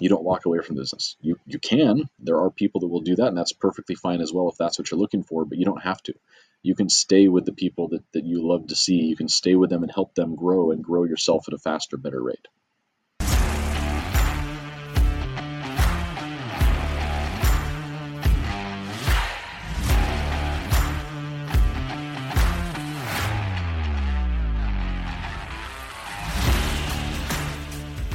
you don't walk away from business. You you can. There are people that will do that, and that's perfectly fine as well if that's what you're looking for. But you don't have to. You can stay with the people that, that you love to see. You can stay with them and help them grow and grow yourself at a faster, better rate.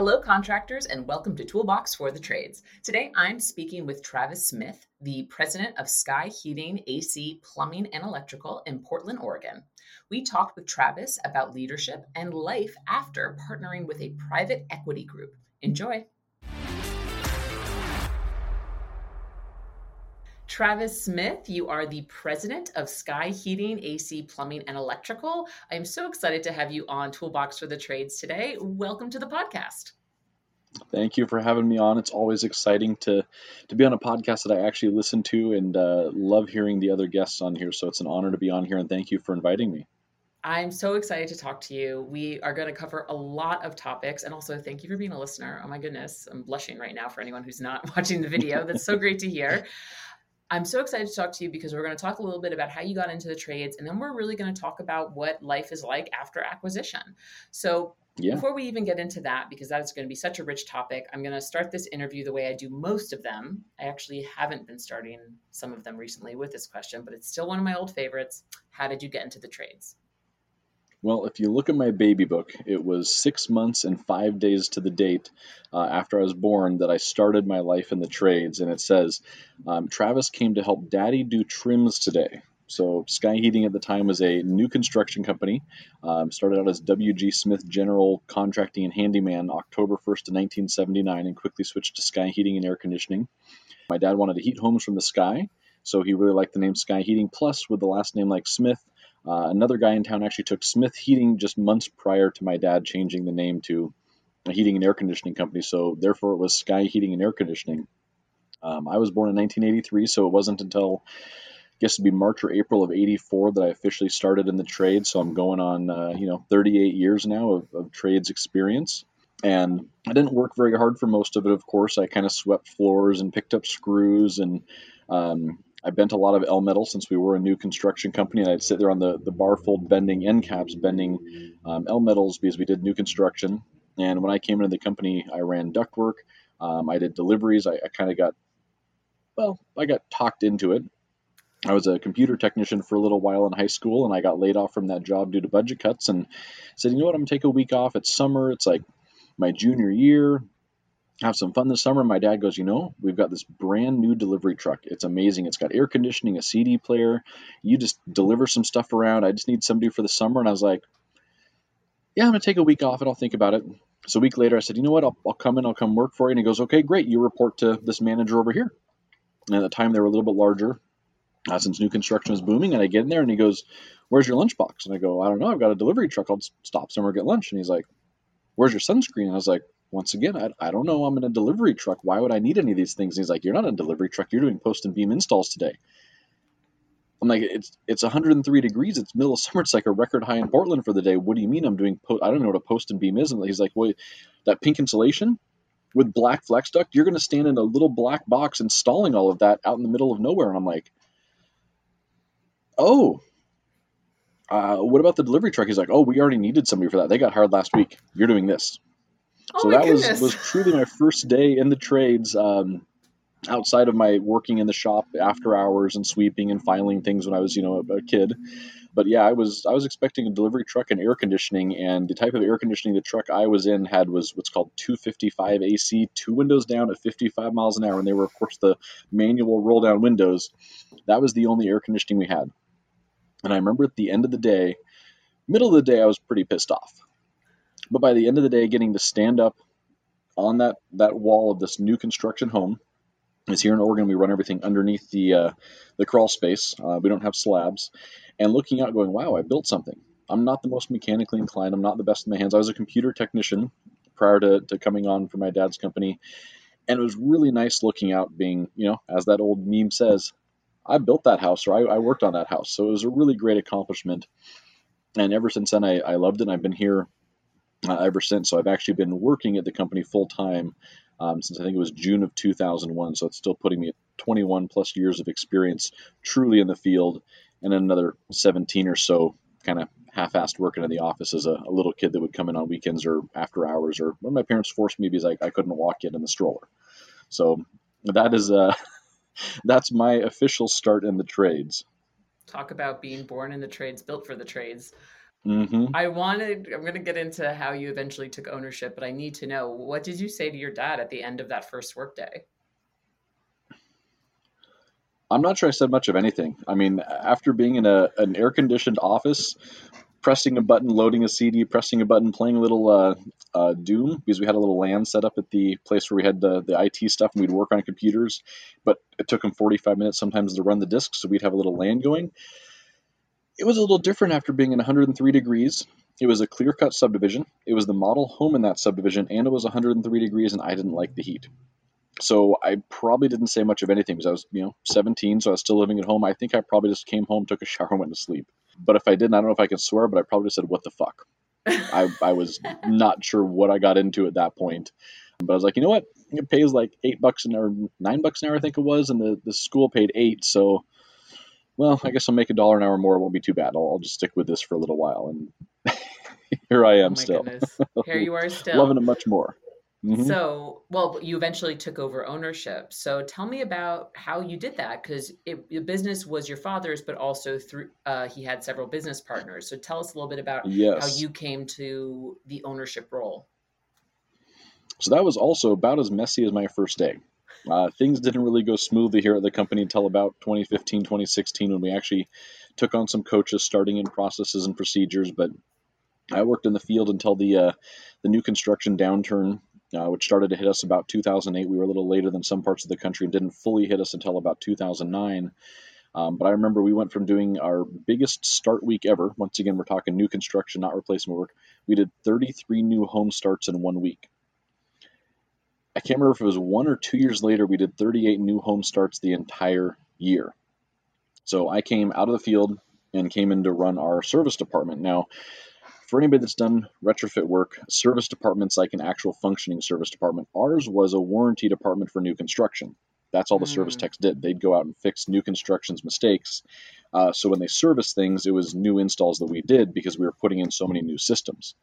Hello, contractors, and welcome to Toolbox for the Trades. Today, I'm speaking with Travis Smith, the president of Sky Heating, AC, Plumbing, and Electrical in Portland, Oregon. We talked with Travis about leadership and life after partnering with a private equity group. Enjoy. Travis Smith, you are the president of Sky Heating, AC, Plumbing, and Electrical. I am so excited to have you on Toolbox for the Trades today. Welcome to the podcast. Thank you for having me on. It's always exciting to to be on a podcast that I actually listen to and uh, love hearing the other guests on here. So it's an honor to be on here, and thank you for inviting me. I'm so excited to talk to you. We are going to cover a lot of topics, and also thank you for being a listener. Oh my goodness, I'm blushing right now for anyone who's not watching the video. That's so great to hear. I'm so excited to talk to you because we're going to talk a little bit about how you got into the trades, and then we're really going to talk about what life is like after acquisition. So, yeah. before we even get into that, because that is going to be such a rich topic, I'm going to start this interview the way I do most of them. I actually haven't been starting some of them recently with this question, but it's still one of my old favorites. How did you get into the trades? Well, if you look at my baby book, it was six months and five days to the date uh, after I was born that I started my life in the trades. And it says, um, Travis came to help daddy do trims today. So, Sky Heating at the time was a new construction company. Um, started out as WG Smith General Contracting and Handyman October 1st of 1979 and quickly switched to Sky Heating and Air Conditioning. My dad wanted to heat homes from the sky, so he really liked the name Sky Heating. Plus, with the last name like Smith, uh, another guy in town actually took Smith Heating just months prior to my dad changing the name to a heating and air conditioning company. So therefore, it was Sky Heating and Air Conditioning. Um, I was born in 1983, so it wasn't until I guess it'd be March or April of '84 that I officially started in the trade. So I'm going on, uh, you know, 38 years now of, of trades experience. And I didn't work very hard for most of it, of course. I kind of swept floors and picked up screws and um, I bent a lot of L metal since we were a new construction company, and I'd sit there on the, the bar fold bending end caps, bending um, L metals because we did new construction. And when I came into the company, I ran ductwork. Um, I did deliveries. I, I kind of got, well, I got talked into it. I was a computer technician for a little while in high school, and I got laid off from that job due to budget cuts. And said, you know what, I'm gonna take a week off. It's summer. It's like my junior year have some fun this summer. My dad goes, you know, we've got this brand new delivery truck. It's amazing. It's got air conditioning, a CD player. You just deliver some stuff around. I just need somebody for the summer. And I was like, yeah, I'm gonna take a week off and I'll think about it. So a week later, I said, you know what? I'll, I'll come in. I'll come work for you. And he goes, okay, great. You report to this manager over here. And at the time, they were a little bit larger. Uh, since new construction was booming, and I get in there and he goes, "Where's your lunchbox?" And I go, "I don't know. I've got a delivery truck. I'll stop somewhere get lunch." And he's like, "Where's your sunscreen?" And I was like, once again, I, I don't know. I'm in a delivery truck. Why would I need any of these things? And he's like, You're not in a delivery truck. You're doing post and beam installs today. I'm like, it's it's 103 degrees. It's middle of summer. It's like a record high in Portland for the day. What do you mean I'm doing? Po- I don't know what a post and beam is. And he's like, well, that pink insulation with black flex duct. You're going to stand in a little black box installing all of that out in the middle of nowhere. And I'm like, oh, uh, what about the delivery truck? He's like, oh, we already needed somebody for that. They got hired last week. You're doing this. Oh so that goodness. was was truly my first day in the trades. Um, outside of my working in the shop after hours and sweeping and filing things when I was, you know, a, a kid. But yeah, I was I was expecting a delivery truck and air conditioning, and the type of air conditioning the truck I was in had was what's called 255 AC, two windows down at 55 miles an hour, and they were of course the manual roll down windows. That was the only air conditioning we had. And I remember at the end of the day, middle of the day, I was pretty pissed off. But by the end of the day, getting to stand up on that that wall of this new construction home is here in Oregon, we run everything underneath the uh, the crawl space. Uh, we don't have slabs. And looking out, going, wow, I built something. I'm not the most mechanically inclined. I'm not the best in my hands. I was a computer technician prior to, to coming on for my dad's company. And it was really nice looking out, being, you know, as that old meme says, I built that house or I, I worked on that house. So it was a really great accomplishment. And ever since then, I, I loved it. And I've been here uh, ever since. So I've actually been working at the company full time um, since I think it was June of 2001. So it's still putting me at 21 plus years of experience truly in the field, and another 17 or so kind of half-assed working in the office as a, a, little kid that would come in on weekends or after hours, or when my parents forced me because I, I couldn't walk yet in the stroller. So that is uh, that's my official start in the trades. Talk about being born in the trades, built for the trades. Mm-hmm. I wanted, I'm going to get into how you eventually took ownership, but I need to know what did you say to your dad at the end of that first workday? I'm not sure I said much of anything. I mean, after being in a, an air conditioned office, pressing a button, loading a CD, pressing a button, playing a little uh, uh, Doom because we had a little LAN set up at the place where we had the, the IT stuff and we'd work on computers. But it took them 45 minutes sometimes to run the disks, so we'd have a little LAN going it was a little different after being in 103 degrees. It was a clear cut subdivision. It was the model home in that subdivision, and it was 103 degrees, and I didn't like the heat. So I probably didn't say much of anything because I was, you know, 17, so I was still living at home. I think I probably just came home, took a shower, and went to sleep. But if I didn't, I don't know if I can swear, but I probably just said, "What the fuck." I, I was not sure what I got into at that point. But I was like, you know what? It pays like eight bucks an hour, nine bucks an hour, I think it was, and the, the school paid eight. So well, I guess I'll make a dollar an hour more. It won't be too bad. I'll, I'll just stick with this for a little while. And here I am oh still. Here you are still. Loving it much more. Mm-hmm. So, well, you eventually took over ownership. So, tell me about how you did that because the business was your father's, but also through uh, he had several business partners. So, tell us a little bit about yes. how you came to the ownership role. So that was also about as messy as my first day. Uh, things didn't really go smoothly here at the company until about 2015, 2016, when we actually took on some coaches, starting in processes and procedures. But I worked in the field until the uh, the new construction downturn, uh, which started to hit us about 2008. We were a little later than some parts of the country and didn't fully hit us until about 2009. Um, but I remember we went from doing our biggest start week ever. Once again, we're talking new construction, not replacement work. We did 33 new home starts in one week. I can't remember if it was one or two years later, we did 38 new home starts the entire year. So I came out of the field and came in to run our service department. Now, for anybody that's done retrofit work, service department's like an actual functioning service department. Ours was a warranty department for new construction. That's all the mm. service techs did. They'd go out and fix new construction's mistakes. Uh, so when they service things, it was new installs that we did because we were putting in so many new systems.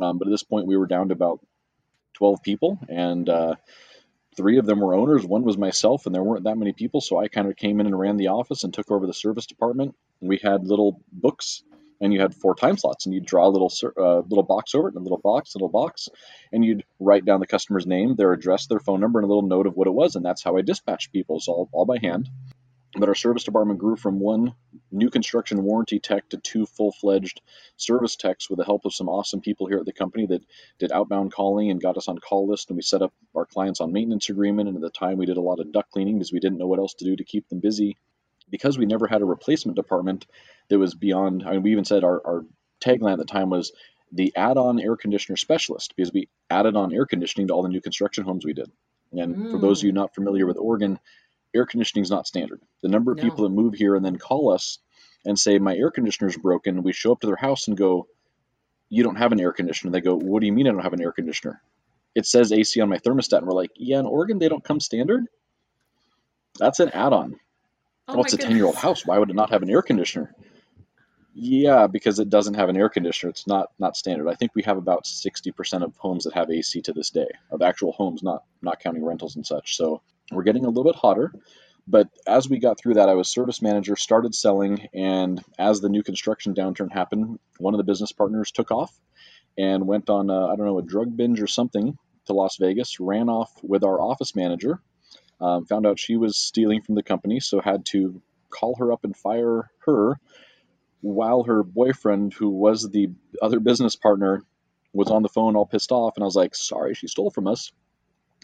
Um, but at this point, we were down to about 12 people, and uh, three of them were owners. One was myself, and there weren't that many people, so I kind of came in and ran the office and took over the service department. We had little books, and you had four time slots, and you'd draw a little uh, little box over it, and a little box, little box, and you'd write down the customer's name, their address, their phone number, and a little note of what it was, and that's how I dispatched people, so all, all by hand. But our service department grew from one new construction warranty tech to two full fledged service techs with the help of some awesome people here at the company that did outbound calling and got us on call list. And we set up our clients on maintenance agreement. And at the time, we did a lot of duct cleaning because we didn't know what else to do to keep them busy. Because we never had a replacement department that was beyond, I mean, we even said our, our tagline at the time was the add on air conditioner specialist because we added on air conditioning to all the new construction homes we did. And mm. for those of you not familiar with Oregon, air conditioning is not standard. The number of no. people that move here and then call us and say, My air conditioner is broken, we show up to their house and go, You don't have an air conditioner. They go, What do you mean I don't have an air conditioner? It says AC on my thermostat. And we're like, Yeah, in Oregon, they don't come standard. That's an add on. Oh, it's a 10 year old house. Why would it not have an air conditioner? Yeah, because it doesn't have an air conditioner. It's not not standard. I think we have about 60% of homes that have AC to this day, of actual homes, not not counting rentals and such. So we're getting a little bit hotter. But as we got through that, I was service manager, started selling, and as the new construction downturn happened, one of the business partners took off and went on, I don't know, a drug binge or something to Las Vegas, ran off with our office manager, um, found out she was stealing from the company, so had to call her up and fire her while her boyfriend, who was the other business partner, was on the phone all pissed off. And I was like, sorry, she stole from us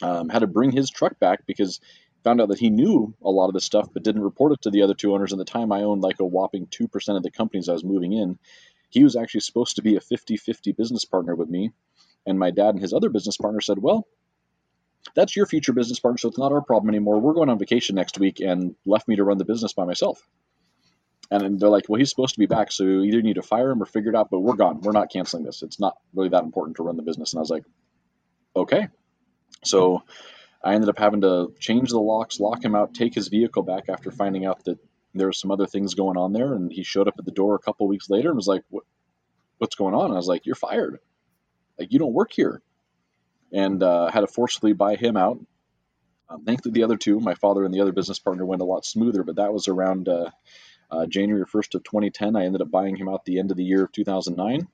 um, had to bring his truck back because found out that he knew a lot of this stuff but didn't report it to the other two owners. And the time I owned like a whopping 2% of the companies I was moving in, he was actually supposed to be a 50 50 business partner with me. And my dad and his other business partner said, Well, that's your future business partner, so it's not our problem anymore. We're going on vacation next week and left me to run the business by myself. And they're like, well, he's supposed to be back, so you either need to fire him or figure it out, but we're gone. We're not canceling this. It's not really that important to run the business. And I was like, okay. So I ended up having to change the locks, lock him out, take his vehicle back after finding out that there were some other things going on there. And he showed up at the door a couple weeks later and was like, what, what's going on? And I was like, you're fired. Like, you don't work here. And uh, had to forcibly buy him out. Um, thankfully, the other two, my father and the other business partner, went a lot smoother, but that was around uh, uh, January 1st of 2010. I ended up buying him out the end of the year of 2009.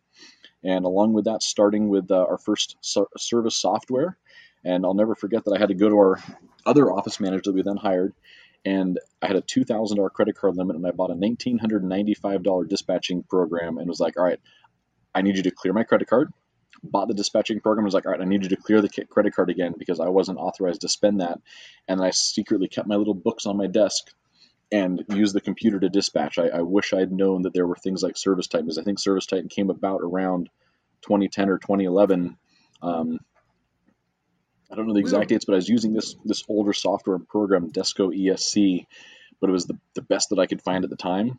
And along with that, starting with uh, our first service software. And I'll never forget that I had to go to our other office manager that we then hired. And I had a $2,000 credit card limit, and I bought a $1,995 dispatching program and was like, all right, I need you to clear my credit card. Bought the dispatching program, was like, all right, I need you to clear the credit card again because I wasn't authorized to spend that. And I secretly kept my little books on my desk and use the computer to dispatch. I, I, wish I'd known that there were things like ServiceTitan, because I think ServiceTitan came about around 2010 or 2011. Um, I don't know the exact dates, but I was using this this older software program, Desco ESC, but it was the, the best that I could find at the time,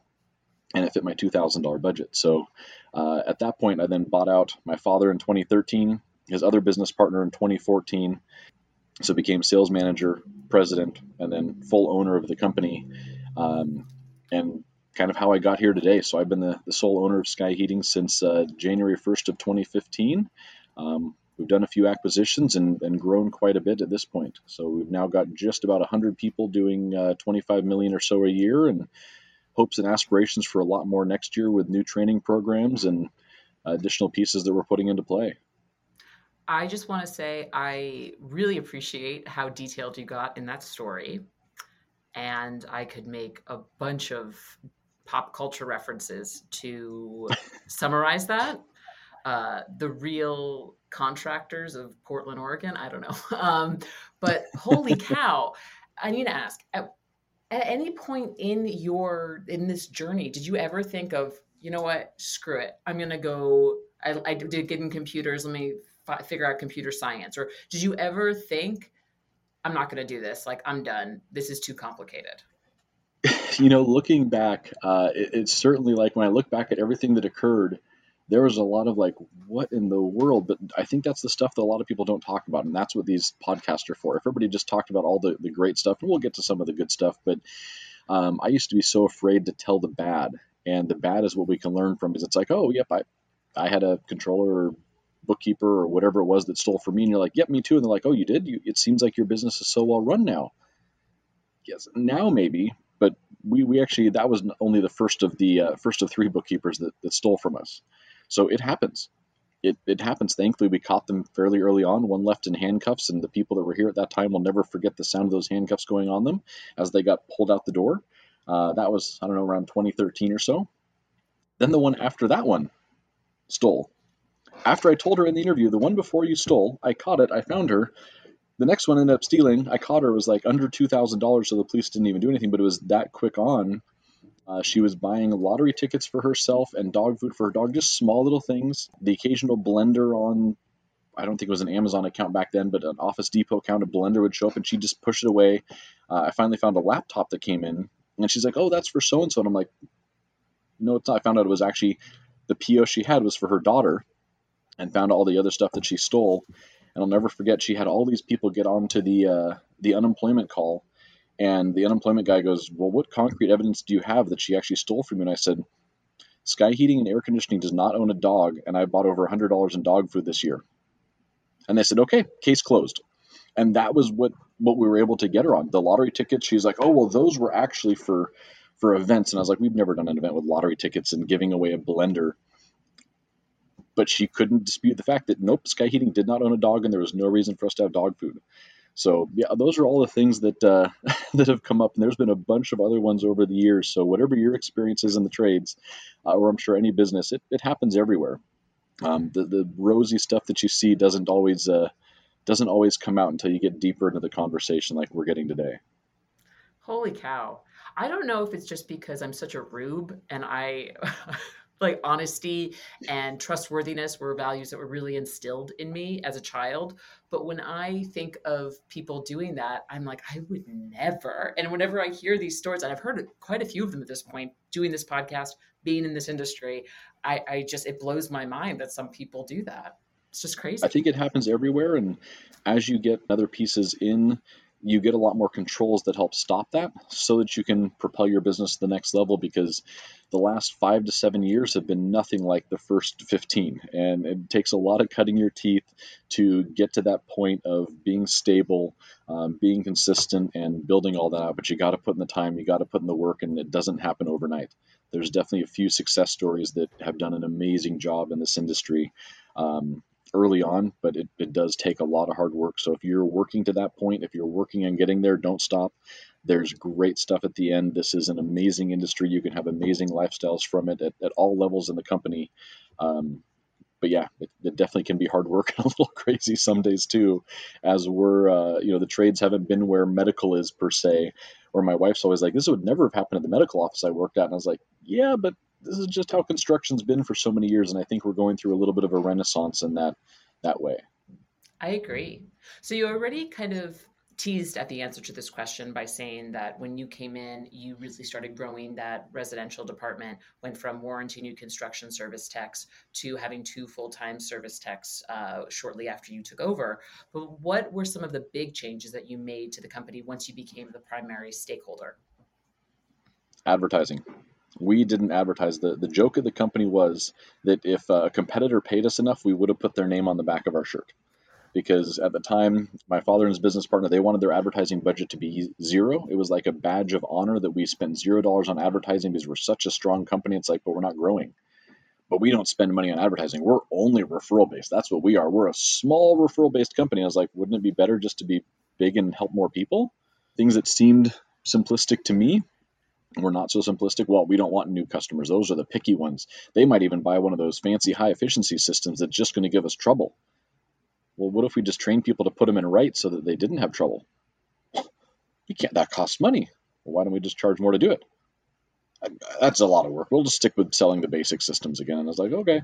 and it fit my $2,000 budget. So uh, at that point, I then bought out my father in 2013, his other business partner in 2014, so became sales manager, president, and then full owner of the company um, and kind of how I got here today. So I've been the, the sole owner of Sky Heating since uh, January 1st of 2015. Um, we've done a few acquisitions and, and, grown quite a bit at this point. So we've now got just about 100 people doing uh, 25 million or so a year, and hopes and aspirations for a lot more next year with new training programs and additional pieces that we're putting into play. I just want to say I really appreciate how detailed you got in that story and I could make a bunch of pop culture references to summarize that. Uh, the real contractors of Portland, Oregon. I don't know. Um, but holy cow. I need to ask at, at any point in your in this journey, did you ever think of, you know what, screw it. I'm going to go I, I did get in computers. Let me fi- figure out computer science. Or did you ever think I'm not going to do this. Like, I'm done. This is too complicated. You know, looking back, uh, it, it's certainly like when I look back at everything that occurred, there was a lot of like, what in the world? But I think that's the stuff that a lot of people don't talk about. And that's what these podcasts are for. If everybody just talked about all the, the great stuff, and we'll get to some of the good stuff, but um, I used to be so afraid to tell the bad. And the bad is what we can learn from because it's like, oh, yep, I, I had a controller or bookkeeper or whatever it was that stole from me and you're like yep me too and they're like oh you did you, it seems like your business is so well run now yes now maybe but we, we actually that was only the first of the uh, first of three bookkeepers that, that stole from us so it happens it, it happens thankfully we caught them fairly early on one left in handcuffs and the people that were here at that time will never forget the sound of those handcuffs going on them as they got pulled out the door uh, that was i don't know around 2013 or so then the one after that one stole after I told her in the interview, the one before you stole, I caught it, I found her. The next one ended up stealing. I caught her. It was like under two thousand dollars, so the police didn't even do anything. But it was that quick on. Uh, she was buying lottery tickets for herself and dog food for her dog, just small little things. The occasional blender on, I don't think it was an Amazon account back then, but an Office Depot account, a blender would show up and she'd just push it away. Uh, I finally found a laptop that came in and she's like, oh, that's for so and so. And I'm like, no, it's not. I found out it was actually the PO she had was for her daughter and found all the other stuff that she stole. And I'll never forget, she had all these people get onto the uh, the unemployment call, and the unemployment guy goes, "Well, what concrete evidence do you have that she actually stole from you?" And I said, "Sky Heating and Air Conditioning does not own a dog, and I bought over hundred dollars in dog food this year." And they said, "Okay, case closed." And that was what what we were able to get her on. The lottery tickets, she's like, "Oh, well, those were actually for." For events, and I was like, we've never done an event with lottery tickets and giving away a blender but she couldn't dispute the fact that nope, Sky Heating did not own a dog, and there was no reason for us to have dog food. So yeah, those are all the things that uh, that have come up, and there's been a bunch of other ones over the years. So whatever your experience is in the trades, uh, or I'm sure any business, it, it happens everywhere. Um, the the rosy stuff that you see doesn't always uh, doesn't always come out until you get deeper into the conversation, like we're getting today. Holy cow. I don't know if it's just because I'm such a rube and I like honesty and trustworthiness were values that were really instilled in me as a child. But when I think of people doing that, I'm like, I would never. And whenever I hear these stories, and I've heard quite a few of them at this point, doing this podcast, being in this industry, I, I just, it blows my mind that some people do that. It's just crazy. I think it happens everywhere. And as you get other pieces in you get a lot more controls that help stop that so that you can propel your business to the next level because the last five to seven years have been nothing like the first 15 and it takes a lot of cutting your teeth to get to that point of being stable um, being consistent and building all that. Out but you got to put in the time you got to put in the work and it doesn't happen overnight. There's definitely a few success stories that have done an amazing job in this industry. Um, early on, but it, it does take a lot of hard work. So if you're working to that point, if you're working on getting there, don't stop. There's great stuff at the end. This is an amazing industry. You can have amazing lifestyles from it at, at all levels in the company. Um, but yeah, it, it, definitely can be hard work and a little crazy some days too, as we're, uh, you know, the trades haven't been where medical is per se. Or my wife's always like, this would never have happened at the medical office I worked at. And I was like, yeah, but this is just how construction's been for so many years, and I think we're going through a little bit of a renaissance in that that way. I agree. So you already kind of teased at the answer to this question by saying that when you came in, you really started growing that residential department, went from warranty new construction service techs to having two full time service techs uh, shortly after you took over. But what were some of the big changes that you made to the company once you became the primary stakeholder? Advertising we didn't advertise. The, the joke of the company was that if a competitor paid us enough, we would have put their name on the back of our shirt. Because at the time, my father and his business partner, they wanted their advertising budget to be zero. It was like a badge of honor that we spent zero dollars on advertising because we're such a strong company. It's like, but we're not growing. But we don't spend money on advertising. We're only referral based. That's what we are. We're a small referral based company. I was like, wouldn't it be better just to be big and help more people? Things that seemed simplistic to me we're not so simplistic. Well, we don't want new customers. Those are the picky ones. They might even buy one of those fancy high efficiency systems that's just going to give us trouble. Well, what if we just train people to put them in right so that they didn't have trouble? You can't. That costs money. Well, why don't we just charge more to do it? Uh, that's a lot of work. We'll just stick with selling the basic systems again. And I was like, okay,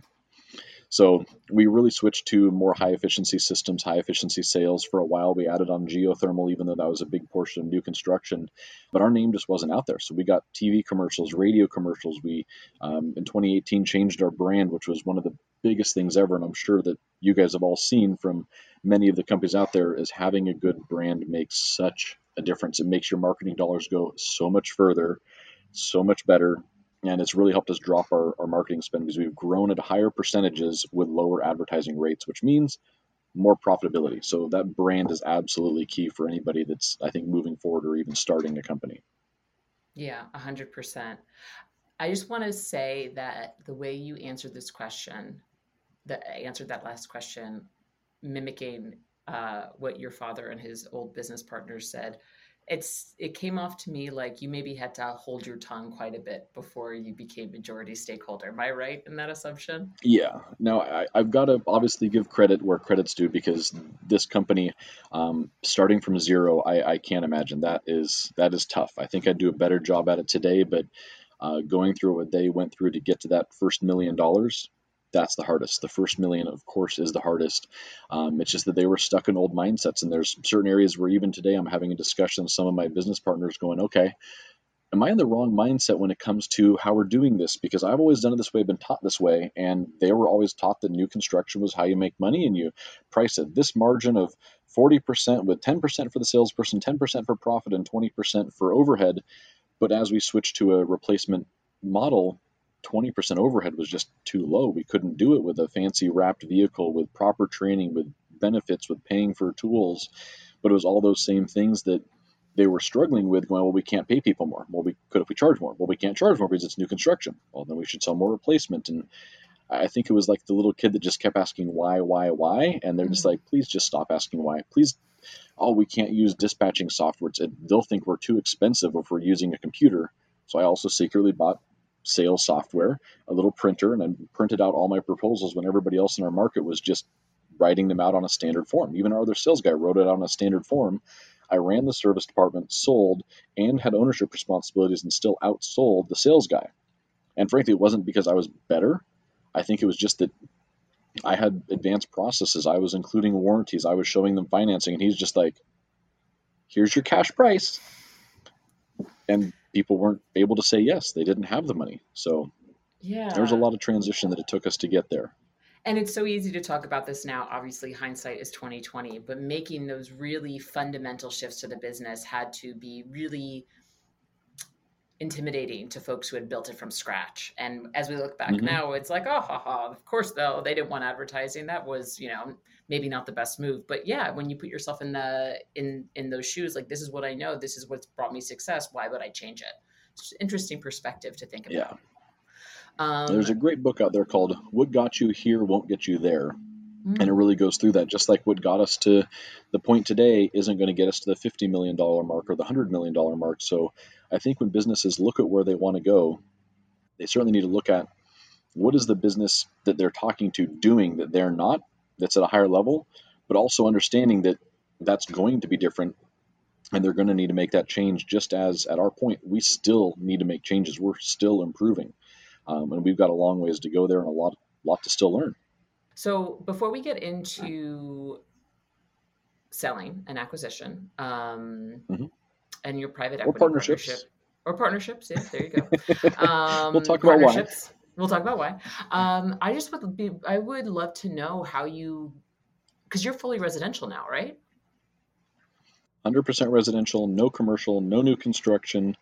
so we really switched to more high efficiency systems, high efficiency sales. For a while, we added on geothermal, even though that was a big portion of new construction. But our name just wasn't out there. So we got TV commercials, radio commercials. We, um, in 2018, changed our brand, which was one of the biggest things ever. And I'm sure that you guys have all seen from many of the companies out there is having a good brand makes such a difference. It makes your marketing dollars go so much further, so much better and it's really helped us drop our, our marketing spend because we've grown at higher percentages with lower advertising rates, which means more profitability. So that brand is absolutely key for anybody that's I think moving forward or even starting a company. Yeah, 100%. I just want to say that the way you answered this question, that answered that last question, mimicking uh, what your father and his old business partners said, it's it came off to me like you maybe had to hold your tongue quite a bit before you became majority stakeholder. Am I right in that assumption? Yeah. Now I, have got to obviously give credit where credit's due because this company, um, starting from zero, I, I, can't imagine that is that is tough. I think I'd do a better job at it today, but uh, going through what they went through to get to that first million dollars that's the hardest. The first million, of course, is the hardest. Um, it's just that they were stuck in old mindsets, and there's certain areas where even today I'm having a discussion with some of my business partners, going, "Okay, am I in the wrong mindset when it comes to how we're doing this? Because I've always done it this way, been taught this way, and they were always taught that new construction was how you make money, and you price it this margin of 40% with 10% for the salesperson, 10% for profit, and 20% for overhead. But as we switch to a replacement model, 20% overhead was just too low. We couldn't do it with a fancy wrapped vehicle, with proper training, with benefits, with paying for tools. But it was all those same things that they were struggling with going, well, we can't pay people more. Well, we could if we charge more. Well, we can't charge more because it's new construction. Well, then we should sell more replacement. And I think it was like the little kid that just kept asking why, why, why. And they're mm-hmm. just like, please just stop asking why. Please, oh, we can't use dispatching software. they'll think we're too expensive if we're using a computer. So I also secretly bought sales software, a little printer, and I printed out all my proposals when everybody else in our market was just writing them out on a standard form. Even our other sales guy wrote it out on a standard form. I ran the service department, sold, and had ownership responsibilities and still outsold the sales guy. And frankly, it wasn't because I was better. I think it was just that I had advanced processes. I was including warranties. I was showing them financing, and he's just like, "Here's your cash price," and people weren't able to say yes. They didn't have the money, so yeah, there was a lot of transition that it took us to get there. And it's so easy to talk about this now. Obviously, hindsight is twenty twenty, but making those really fundamental shifts to the business had to be really intimidating to folks who had built it from scratch. And as we look back mm-hmm. now, it's like, oh, ha, ha, of course, though they didn't want advertising. That was, you know, maybe not the best move. But yeah, when you put yourself in the in in those shoes, like this is what I know, this is what's brought me success. Why would I change it? It's interesting perspective to think about. Yeah. Um, There's a great book out there called "What Got You Here Won't Get You There." And it really goes through that. Just like what got us to the point today isn't going to get us to the $50 million mark or the $100 million mark. So I think when businesses look at where they want to go, they certainly need to look at what is the business that they're talking to doing that they're not, that's at a higher level, but also understanding that that's going to be different and they're going to need to make that change just as at our point we still need to make changes we're still improving um, and we've got a long ways to go there and a lot lot to still learn so before we get into selling and acquisition um, mm-hmm and your private equity or partnerships. partnership or partnerships. Yeah, there you go. Um, we'll talk about why. We'll talk about why. Um, I just would be. I would love to know how you, because you're fully residential now, right? Hundred percent residential, no commercial, no new construction.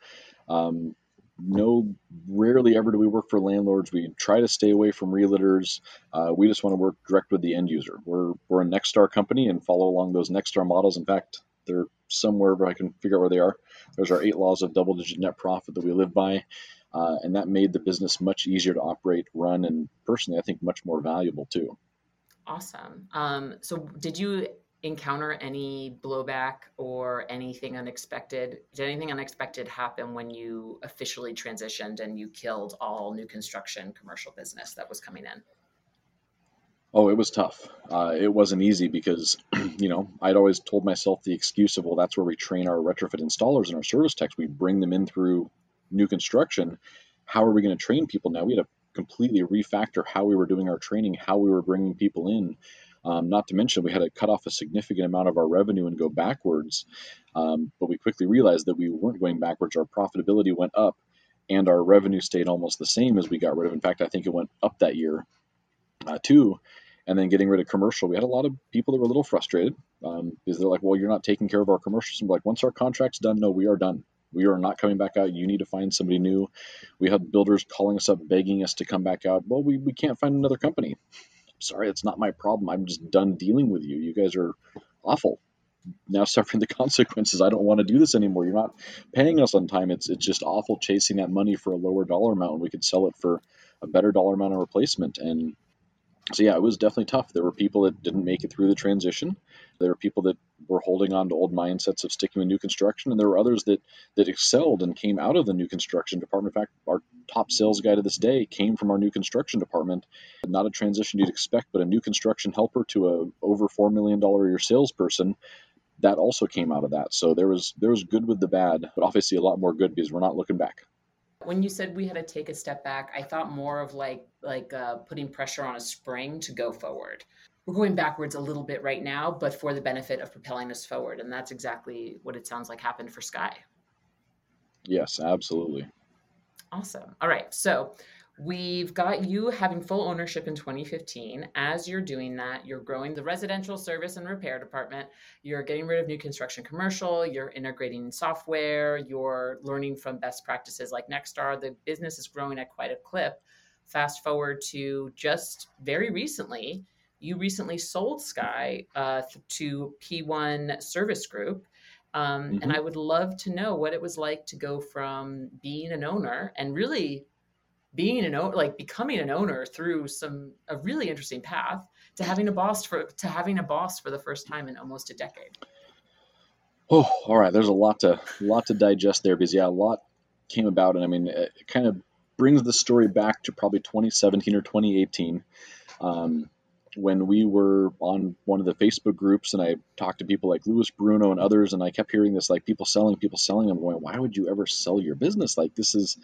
Um, no, rarely ever do we work for landlords. We try to stay away from realtors. Uh, we just want to work direct with the end user. We're we're a Nexstar company and follow along those Nexstar models. In fact, they're somewhere, but I can figure out where they are. There's our eight laws of double digit net profit that we live by. Uh, and that made the business much easier to operate, run, and personally, I think much more valuable too. Awesome. Um, so, did you encounter any blowback or anything unexpected? Did anything unexpected happen when you officially transitioned and you killed all new construction commercial business that was coming in? Oh, it was tough. Uh, it wasn't easy because, you know, I'd always told myself the excuse of, well, that's where we train our retrofit installers and our service techs. We bring them in through new construction. How are we going to train people now? We had to completely refactor how we were doing our training, how we were bringing people in. Um, not to mention, we had to cut off a significant amount of our revenue and go backwards. Um, but we quickly realized that we weren't going backwards. Our profitability went up, and our revenue stayed almost the same as we got rid of. In fact, I think it went up that year, uh, too and then getting rid of commercial. We had a lot of people that were a little frustrated um, because they're like, well, you're not taking care of our commercials. And we're like, once our contract's done, no, we are done. We are not coming back out. You need to find somebody new. We had builders calling us up, begging us to come back out. Well, we, we can't find another company. Sorry, it's not my problem. I'm just done dealing with you. You guys are awful. Now suffering the consequences. I don't want to do this anymore. You're not paying us on time. It's it's just awful chasing that money for a lower dollar amount when we could sell it for a better dollar amount of replacement. And so yeah, it was definitely tough. There were people that didn't make it through the transition. There were people that were holding on to old mindsets of sticking with new construction, and there were others that that excelled and came out of the new construction department. In fact, our top sales guy to this day came from our new construction department. Not a transition you'd expect, but a new construction helper to a over four million dollar a year salesperson. That also came out of that. So there was there was good with the bad, but obviously a lot more good because we're not looking back when you said we had to take a step back, I thought more of like like uh, putting pressure on a spring to go forward. We're going backwards a little bit right now, but for the benefit of propelling us forward, and that's exactly what it sounds like happened for Sky. Yes, absolutely. Awesome. All right, so We've got you having full ownership in 2015. As you're doing that, you're growing the residential service and repair department. You're getting rid of new construction commercial. You're integrating software. You're learning from best practices like Nexstar. The business is growing at quite a clip. Fast forward to just very recently, you recently sold Sky uh, to P1 Service Group. Um, mm-hmm. And I would love to know what it was like to go from being an owner and really being an owner, like becoming an owner through some a really interesting path to having a boss for to having a boss for the first time in almost a decade. Oh, all right. There's a lot to lot to digest there because yeah, a lot came about, and I mean, it kind of brings the story back to probably 2017 or 2018. Um, when we were on one of the Facebook groups and I talked to people like Louis Bruno and others, and I kept hearing this like people selling, people selling. I'm going, why would you ever sell your business? Like this is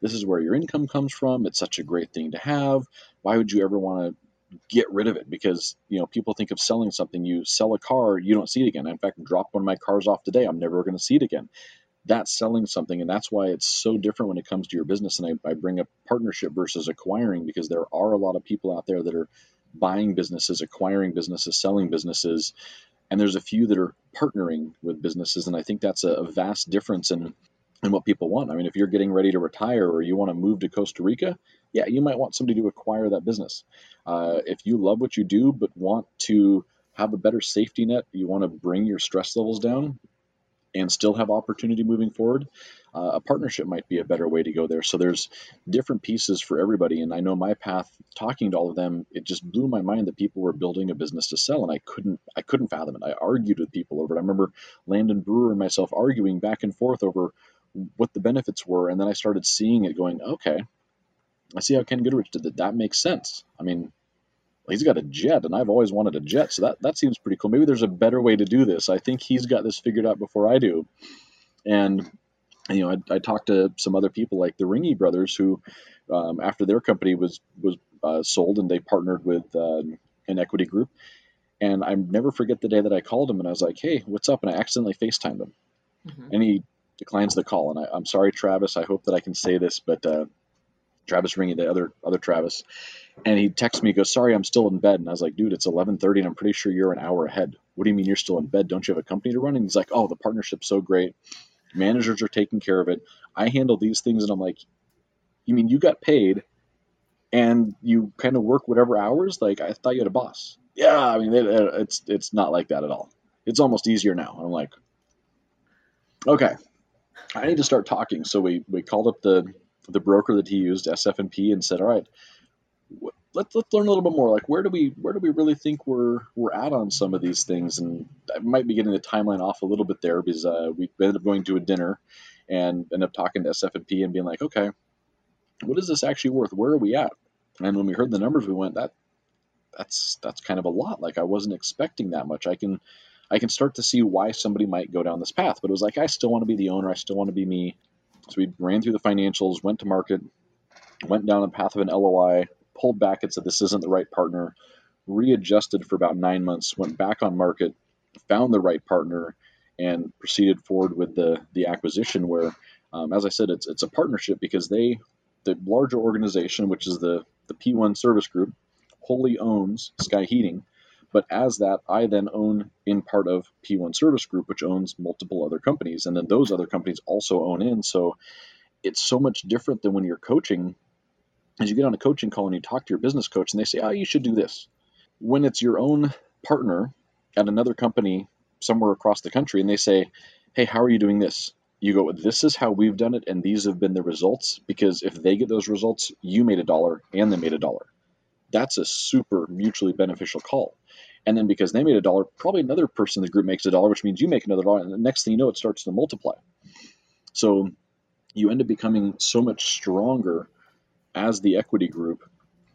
this is where your income comes from. It's such a great thing to have. Why would you ever want to get rid of it? Because you know people think of selling something. You sell a car, you don't see it again. In fact, dropped one of my cars off today. I'm never going to see it again. That's selling something, and that's why it's so different when it comes to your business. And I, I bring up partnership versus acquiring because there are a lot of people out there that are buying businesses, acquiring businesses, selling businesses, and there's a few that are partnering with businesses, and I think that's a, a vast difference in in what people want. I mean, if you're getting ready to retire or you want to move to Costa Rica, yeah, you might want somebody to acquire that business. Uh, if you love what you do but want to have a better safety net, you want to bring your stress levels down, and still have opportunity moving forward, uh, a partnership might be a better way to go there. So there's different pieces for everybody. And I know my path, talking to all of them, it just blew my mind that people were building a business to sell, and I couldn't, I couldn't fathom it. I argued with people over it. I remember Landon Brewer and myself arguing back and forth over what the benefits were, and then I started seeing it, going, okay, I see how Ken Goodrich did that. That makes sense. I mean, he's got a jet, and I've always wanted a jet, so that that seems pretty cool. Maybe there's a better way to do this. I think he's got this figured out before I do, and you know, I, I talked to some other people like the Ringy brothers who, um, after their company was was uh, sold and they partnered with uh, an equity group, and I never forget the day that I called him and I was like, "Hey, what's up?" and I accidentally FaceTimed him, mm-hmm. and he declines the call. And I, am sorry, Travis. I hope that I can say this, but uh, Travis Ringy, the other other Travis, and he texts me, he goes, "Sorry, I'm still in bed." And I was like, "Dude, it's 11:30, and I'm pretty sure you're an hour ahead. What do you mean you're still in bed? Don't you have a company to run?" And he's like, "Oh, the partnership's so great. Managers are taking care of it. I handle these things." And I'm like, "You mean you got paid, and you kind of work whatever hours? Like I thought you had a boss." Yeah, I mean, it, it's it's not like that at all. It's almost easier now. I'm like, okay, I need to start talking. So we we called up the the broker that he used, SF&P, and said, all right, let's let's learn a little bit more. Like where do we where do we really think we're we're at on some of these things? And I might be getting the timeline off a little bit there because uh, we ended up going to a dinner and ended up talking to SF&P and being like, okay, what is this actually worth? Where are we at? And when we heard the numbers, we went that that's that's kind of a lot. Like I wasn't expecting that much. I can I can start to see why somebody might go down this path, but it was like I still want to be the owner. I still want to be me. So we ran through the financials, went to market, went down the path of an LOI, pulled back and said this isn't the right partner, readjusted for about nine months, went back on market, found the right partner, and proceeded forward with the the acquisition. Where, um, as I said, it's it's a partnership because they the larger organization, which is the the P1 Service Group, wholly owns Sky Heating. But as that, I then own in part of P1 Service Group, which owns multiple other companies. And then those other companies also own in. So it's so much different than when you're coaching. As you get on a coaching call and you talk to your business coach and they say, oh, you should do this. When it's your own partner at another company somewhere across the country and they say, hey, how are you doing this? You go, this is how we've done it, and these have been the results. Because if they get those results, you made a dollar and they made a dollar. That's a super mutually beneficial call. And then because they made a dollar, probably another person in the group makes a dollar, which means you make another dollar. And the next thing you know, it starts to multiply. So you end up becoming so much stronger as the equity group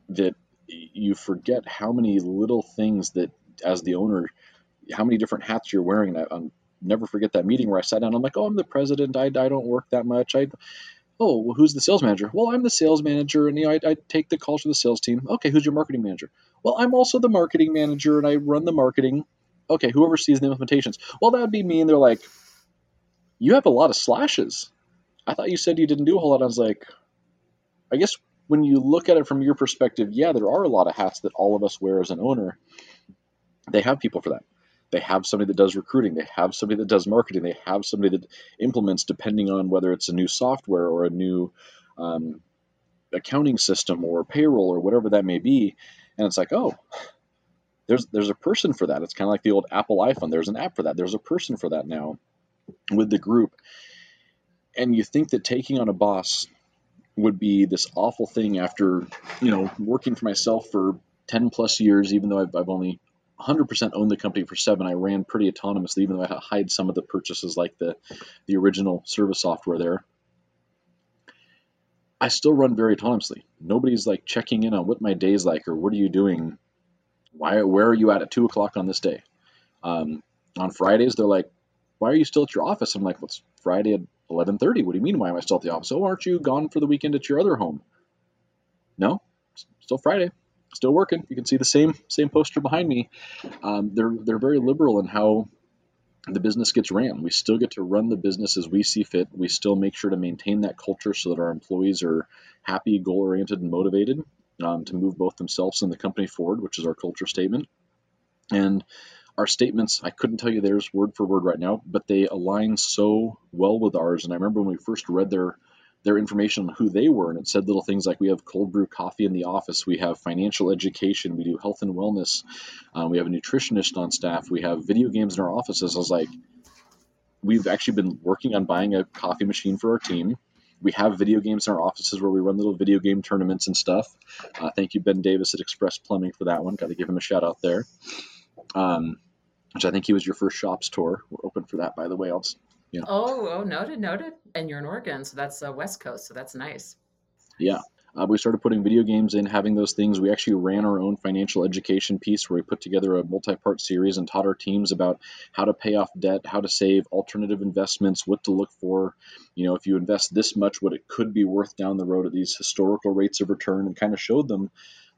that you forget how many little things that, as the owner, how many different hats you're wearing. I, will never forget that meeting where I sat down. I'm like, oh, I'm the president. I, I don't work that much. I oh, well, who's the sales manager? Well, I'm the sales manager, and you know, I, I take the calls for the sales team. Okay, who's your marketing manager? Well, I'm also the marketing manager, and I run the marketing. Okay, who oversees the implementations? Well, that would be me. And they're like, you have a lot of slashes. I thought you said you didn't do a whole lot. I was like, I guess when you look at it from your perspective, yeah, there are a lot of hats that all of us wear as an owner. They have people for that. They have somebody that does recruiting. They have somebody that does marketing. They have somebody that implements, depending on whether it's a new software or a new um, accounting system or payroll or whatever that may be. And it's like, oh, there's there's a person for that. It's kind of like the old Apple iPhone. There's an app for that. There's a person for that now with the group. And you think that taking on a boss would be this awful thing after you know working for myself for 10 plus years even though I've, I've only 100% owned the company for seven. I ran pretty autonomously, even though I hide some of the purchases like the, the original service software there. I still run very autonomously. Nobody's like checking in on what my day's like or what are you doing. Why? Where are you at at two o'clock on this day? Um, on Fridays, they're like, "Why are you still at your office?" I'm like, "Well, Friday 11:30. What do you mean? Why am I still at the office? Oh, aren't you gone for the weekend at your other home? No, still Friday, still working. You can see the same same poster behind me. Um, they're they're very liberal in how the business gets ran. We still get to run the business as we see fit. We still make sure to maintain that culture so that our employees are happy, goal oriented, and motivated um, to move both themselves and the company forward, which is our culture statement. And our statements, I couldn't tell you theirs word for word right now, but they align so well with ours. And I remember when we first read their their information on who they were, and it said little things like we have cold brew coffee in the office, we have financial education, we do health and wellness, um, we have a nutritionist on staff, we have video games in our offices. I was like, we've actually been working on buying a coffee machine for our team. We have video games in our offices where we run little video game tournaments and stuff. Uh, thank you, Ben Davis at Express Plumbing, for that one. Got to give him a shout out there. Um, which I think he was your first shops tour. We're open for that, by the way. I'll you know. Oh, oh, noted, noted. And you're in Oregon, so that's uh, West Coast, so that's nice. Yeah. Uh, we started putting video games in, having those things. We actually ran our own financial education piece where we put together a multi part series and taught our teams about how to pay off debt, how to save, alternative investments, what to look for. You know, if you invest this much, what it could be worth down the road at these historical rates of return, and kind of showed them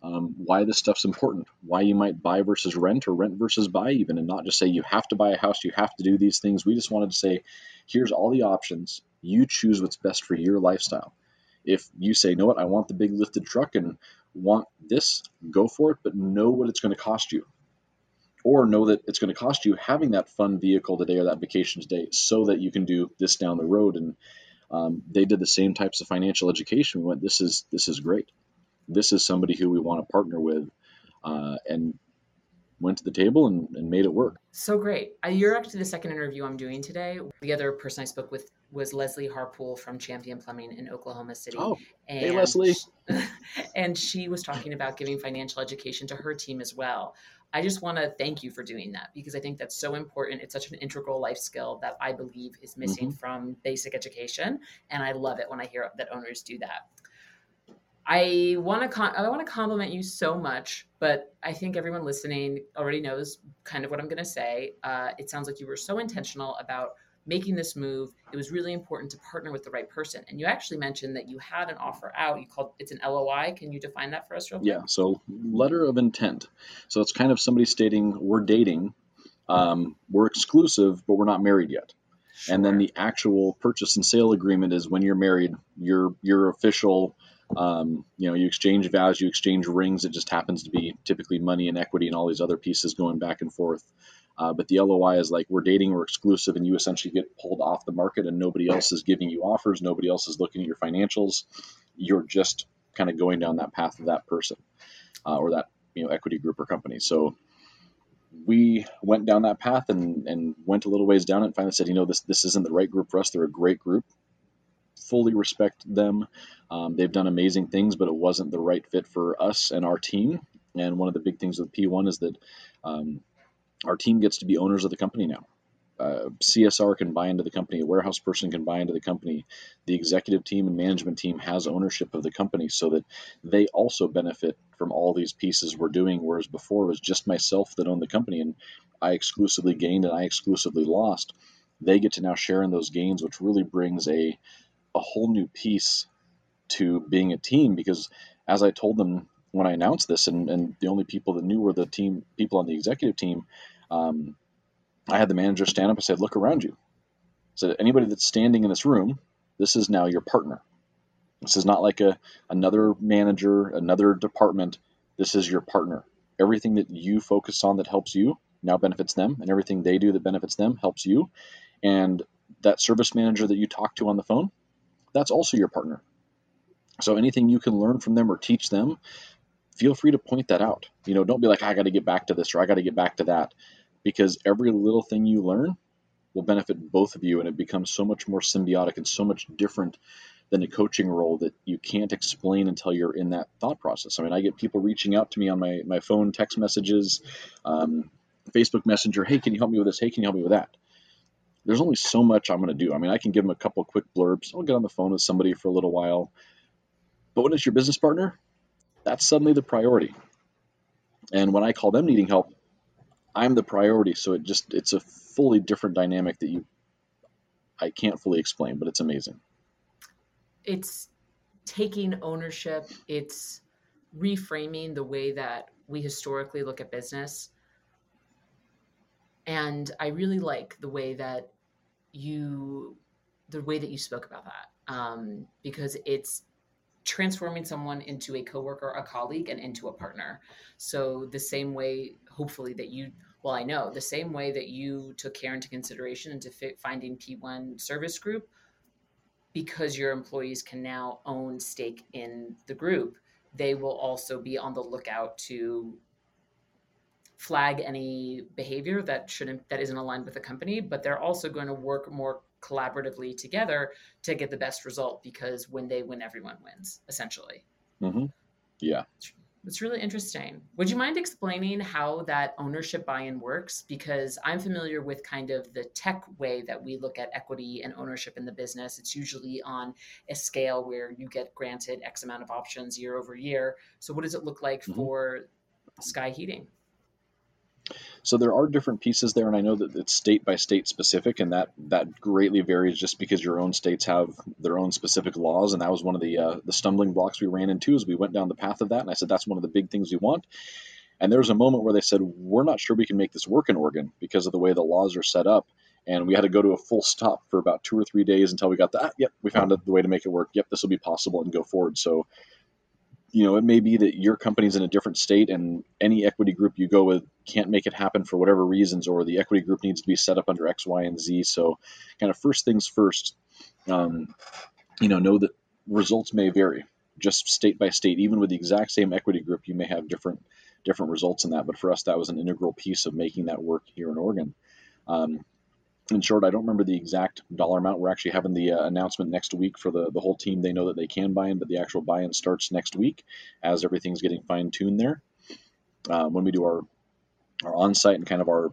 um, why this stuff's important, why you might buy versus rent or rent versus buy, even, and not just say you have to buy a house, you have to do these things. We just wanted to say, here's all the options. You choose what's best for your lifestyle. If you say, know what, I want the big lifted truck and want this, go for it, but know what it's going to cost you. Or know that it's going to cost you having that fun vehicle today or that vacation today so that you can do this down the road. And um, they did the same types of financial education. We went, this is this is great this is somebody who we want to partner with uh, and went to the table and, and made it work. So great. Uh, you're actually the second interview I'm doing today. The other person I spoke with was Leslie Harpool from Champion Plumbing in Oklahoma City. Oh, and hey, Leslie. And she was talking about giving financial education to her team as well. I just want to thank you for doing that because I think that's so important. It's such an integral life skill that I believe is missing mm-hmm. from basic education. And I love it when I hear that owners do that. I want to con- I want to compliment you so much, but I think everyone listening already knows kind of what I'm going to say. Uh, it sounds like you were so intentional about making this move. It was really important to partner with the right person. And you actually mentioned that you had an offer out. You called it's an LOI. Can you define that for us real quick? Yeah. So letter of intent. So it's kind of somebody stating we're dating, um, we're exclusive, but we're not married yet. Sure. And then the actual purchase and sale agreement is when you're married, your your official um, you know, you exchange vows, you exchange rings. It just happens to be typically money and equity and all these other pieces going back and forth. Uh, but the LOI is like we're dating, we're exclusive, and you essentially get pulled off the market, and nobody else is giving you offers, nobody else is looking at your financials. You're just kind of going down that path of that person uh, or that you know equity group or company. So we went down that path and, and went a little ways down it and finally said, you know, this this isn't the right group for us. They're a great group fully respect them. Um, they've done amazing things, but it wasn't the right fit for us and our team. And one of the big things with P1 is that um, our team gets to be owners of the company now. Uh, CSR can buy into the company, a warehouse person can buy into the company, the executive team and management team has ownership of the company so that they also benefit from all these pieces we're doing. Whereas before it was just myself that owned the company and I exclusively gained and I exclusively lost. They get to now share in those gains, which really brings a a whole new piece to being a team because as I told them when I announced this, and, and the only people that knew were the team people on the executive team, um, I had the manager stand up and say, "Look around you." So anybody that's standing in this room, this is now your partner. This is not like a another manager, another department. This is your partner. Everything that you focus on that helps you now benefits them, and everything they do that benefits them helps you. And that service manager that you talk to on the phone, that's also your partner. So anything you can learn from them or teach them, feel free to point that out. You know, don't be like, I got to get back to this or I got to get back to that, because every little thing you learn will benefit both of you, and it becomes so much more symbiotic and so much different than a coaching role that you can't explain until you're in that thought process. I mean, I get people reaching out to me on my my phone, text messages, um, Facebook Messenger. Hey, can you help me with this? Hey, can you help me with that? There's only so much I'm going to do. I mean, I can give them a couple quick blurbs. I'll get on the phone with somebody for a little while. But when it's your business partner, that's suddenly the priority. And when I call them needing help, I'm the priority. So it just it's a fully different dynamic that you I can't fully explain, but it's amazing. It's taking ownership. It's reframing the way that we historically look at business. And I really like the way that you the way that you spoke about that um, because it's transforming someone into a coworker, a colleague, and into a partner. So the same way, hopefully, that you well, I know the same way that you took care into consideration into finding P1 service group, because your employees can now own stake in the group, they will also be on the lookout to flag any behavior that shouldn't that isn't aligned with the company but they're also going to work more collaboratively together to get the best result because when they win everyone wins essentially. Mm-hmm. yeah. It's really interesting. Would you mind explaining how that ownership buy-in works? Because i'm familiar with kind of the tech way that we look at equity and ownership in the business. It's usually on a scale where you get granted x amount of options year over year. So what does it look like mm-hmm. for sky heating so there are different pieces there, and I know that it's state by state specific, and that that greatly varies just because your own states have their own specific laws, and that was one of the uh, the stumbling blocks we ran into as we went down the path of that. And I said that's one of the big things we want. And there was a moment where they said we're not sure we can make this work in Oregon because of the way the laws are set up, and we had to go to a full stop for about two or three days until we got that. Ah, yep, we found the way to make it work. Yep, this will be possible and go forward. So you know, it may be that your company's in a different state and any equity group you go with can't make it happen for whatever reasons, or the equity group needs to be set up under X, Y, and Z. So, kind of first things first, um, you know, know that results may vary just state by state. Even with the exact same equity group, you may have different different results in that. But for us, that was an integral piece of making that work here in Oregon. Um, in short, I don't remember the exact dollar amount. We're actually having the uh, announcement next week for the, the whole team. They know that they can buy in, but the actual buy in starts next week as everything's getting fine tuned there. Uh, when we do our, our on site and kind of our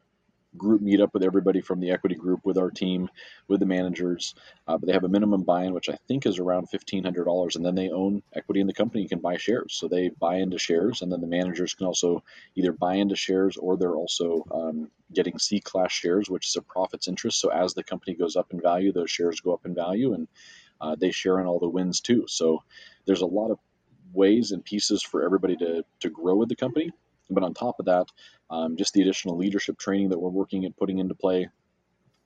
group meetup with everybody from the equity group, with our team, with the managers. Uh, but they have a minimum buy-in, which I think is around fifteen hundred dollars, and then they own equity in the company. You can buy shares, so they buy into shares, and then the managers can also either buy into shares or they're also um, getting C class shares, which is a profits interest. So as the company goes up in value, those shares go up in value, and uh, they share in all the wins too. So there's a lot of ways and pieces for everybody to to grow with the company. But on top of that, um, just the additional leadership training that we're working at putting into play.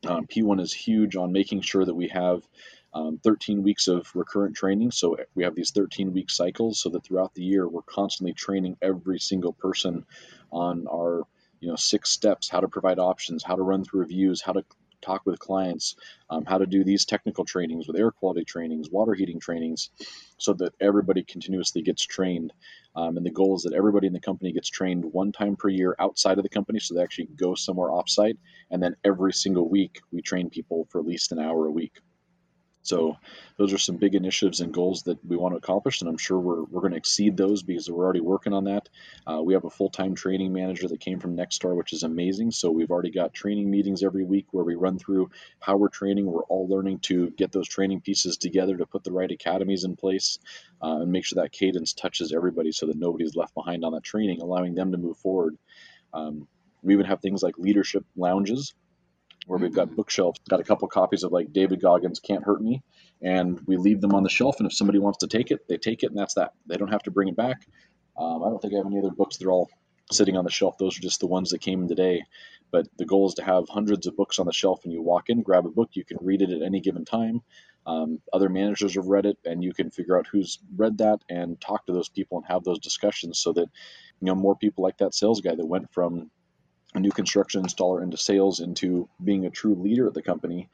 Um, P1 is huge on making sure that we have um, 13 weeks of recurrent training. So we have these 13 week cycles so that throughout the year we're constantly training every single person on our you know six steps how to provide options how to run through reviews how to talk with clients, um, how to do these technical trainings with air quality trainings, water heating trainings, so that everybody continuously gets trained. Um, and the goal is that everybody in the company gets trained one time per year outside of the company, so they actually go somewhere offsite. And then every single week, we train people for at least an hour a week. So those are some big initiatives and goals that we want to accomplish, and I'm sure we're, we're going to exceed those because we're already working on that. Uh, we have a full-time training manager that came from Nexstar, which is amazing. So we've already got training meetings every week where we run through how we're training. We're all learning to get those training pieces together to put the right academies in place uh, and make sure that cadence touches everybody so that nobody's left behind on that training, allowing them to move forward. Um, we even have things like leadership lounges where we've got mm-hmm. bookshelves, got a couple copies of like David Goggins' Can't Hurt Me, and we leave them on the shelf. And if somebody wants to take it, they take it, and that's that. They don't have to bring it back. Um, I don't think I have any other books. They're all sitting on the shelf. Those are just the ones that came in today. But the goal is to have hundreds of books on the shelf, and you walk in, grab a book, you can read it at any given time. Um, other managers have read it, and you can figure out who's read that and talk to those people and have those discussions so that you know more people like that sales guy that went from a new construction installer into sales into being a true leader at the company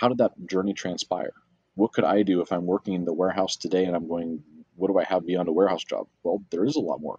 how did that journey transpire? What could i do if i'm working in the warehouse today and i'm going what do i have beyond a warehouse job? Well there is a lot more.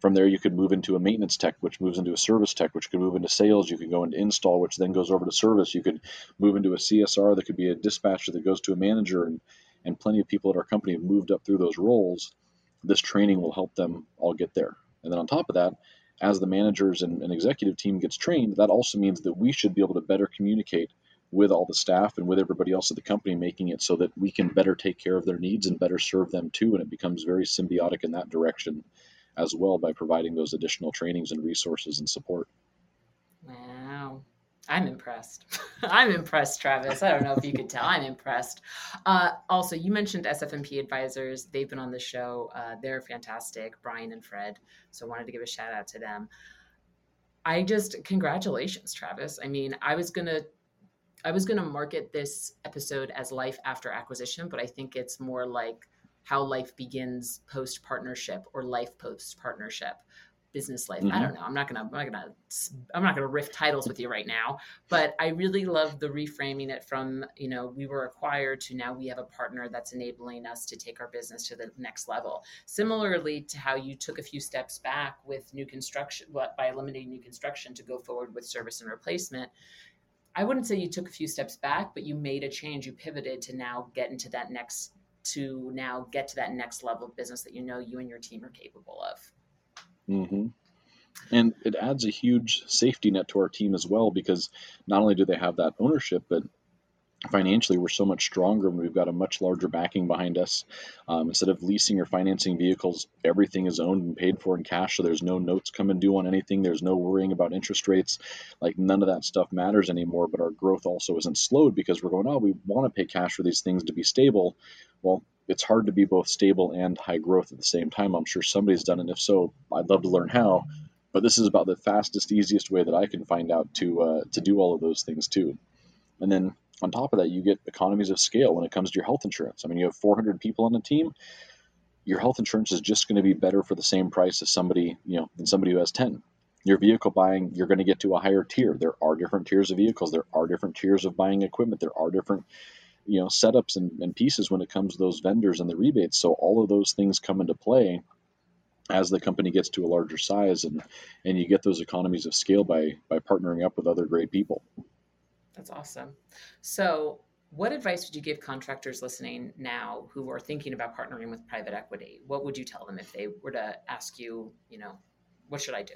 From there you could move into a maintenance tech which moves into a service tech which could move into sales. You could go into install which then goes over to service. You could move into a csr that could be a dispatcher that goes to a manager and and plenty of people at our company have moved up through those roles. This training will help them all get there. And then on top of that as the managers and, and executive team gets trained, that also means that we should be able to better communicate with all the staff and with everybody else at the company, making it so that we can better take care of their needs and better serve them too. And it becomes very symbiotic in that direction. as well by providing those additional trainings and resources and support. Wow. I'm impressed. I'm impressed, Travis. I don't know if you could tell. I'm impressed. Uh, also, you mentioned SF&P advisors. They've been on the show. Uh, they're fantastic, Brian and Fred. So I wanted to give a shout out to them. I just congratulations, Travis. I mean, I was gonna I was gonna market this episode as life after acquisition, but I think it's more like how life begins post partnership or life post partnership business life. Mm-hmm. I don't know. I'm not gonna. I'm not gonna. I'm not gonna riff titles with you right now. But I really love the reframing it from you know we were acquired to now we have a partner that's enabling us to take our business to the next level. Similarly to how you took a few steps back with new construction, what by eliminating new construction to go forward with service and replacement. I wouldn't say you took a few steps back, but you made a change. You pivoted to now get into that next to now get to that next level of business that you know you and your team are capable of. Mm-hmm. And it adds a huge safety net to our team as well because not only do they have that ownership, but financially we're so much stronger and we've got a much larger backing behind us. Um, instead of leasing or financing vehicles everything is owned and paid for in cash so there's no notes coming due on anything there's no worrying about interest rates. Like none of that stuff matters anymore but our growth also isn't slowed because we're going oh we want to pay cash for these things to be stable. Well it's hard to be both stable and high growth at the same time. I'm sure somebody's done it. And If so, I'd love to learn how. But this is about the fastest, easiest way that I can find out to uh, to do all of those things too. And then on top of that, you get economies of scale when it comes to your health insurance. I mean, you have 400 people on the team. Your health insurance is just going to be better for the same price as somebody, you know, than somebody who has 10. Your vehicle buying, you're going to get to a higher tier. There are different tiers of vehicles. There are different tiers of buying equipment. There are different you know setups and, and pieces when it comes to those vendors and the rebates. So all of those things come into play as the company gets to a larger size and and you get those economies of scale by by partnering up with other great people. That's awesome. So what advice would you give contractors listening now who are thinking about partnering with private equity? What would you tell them if they were to ask you you know what should i do?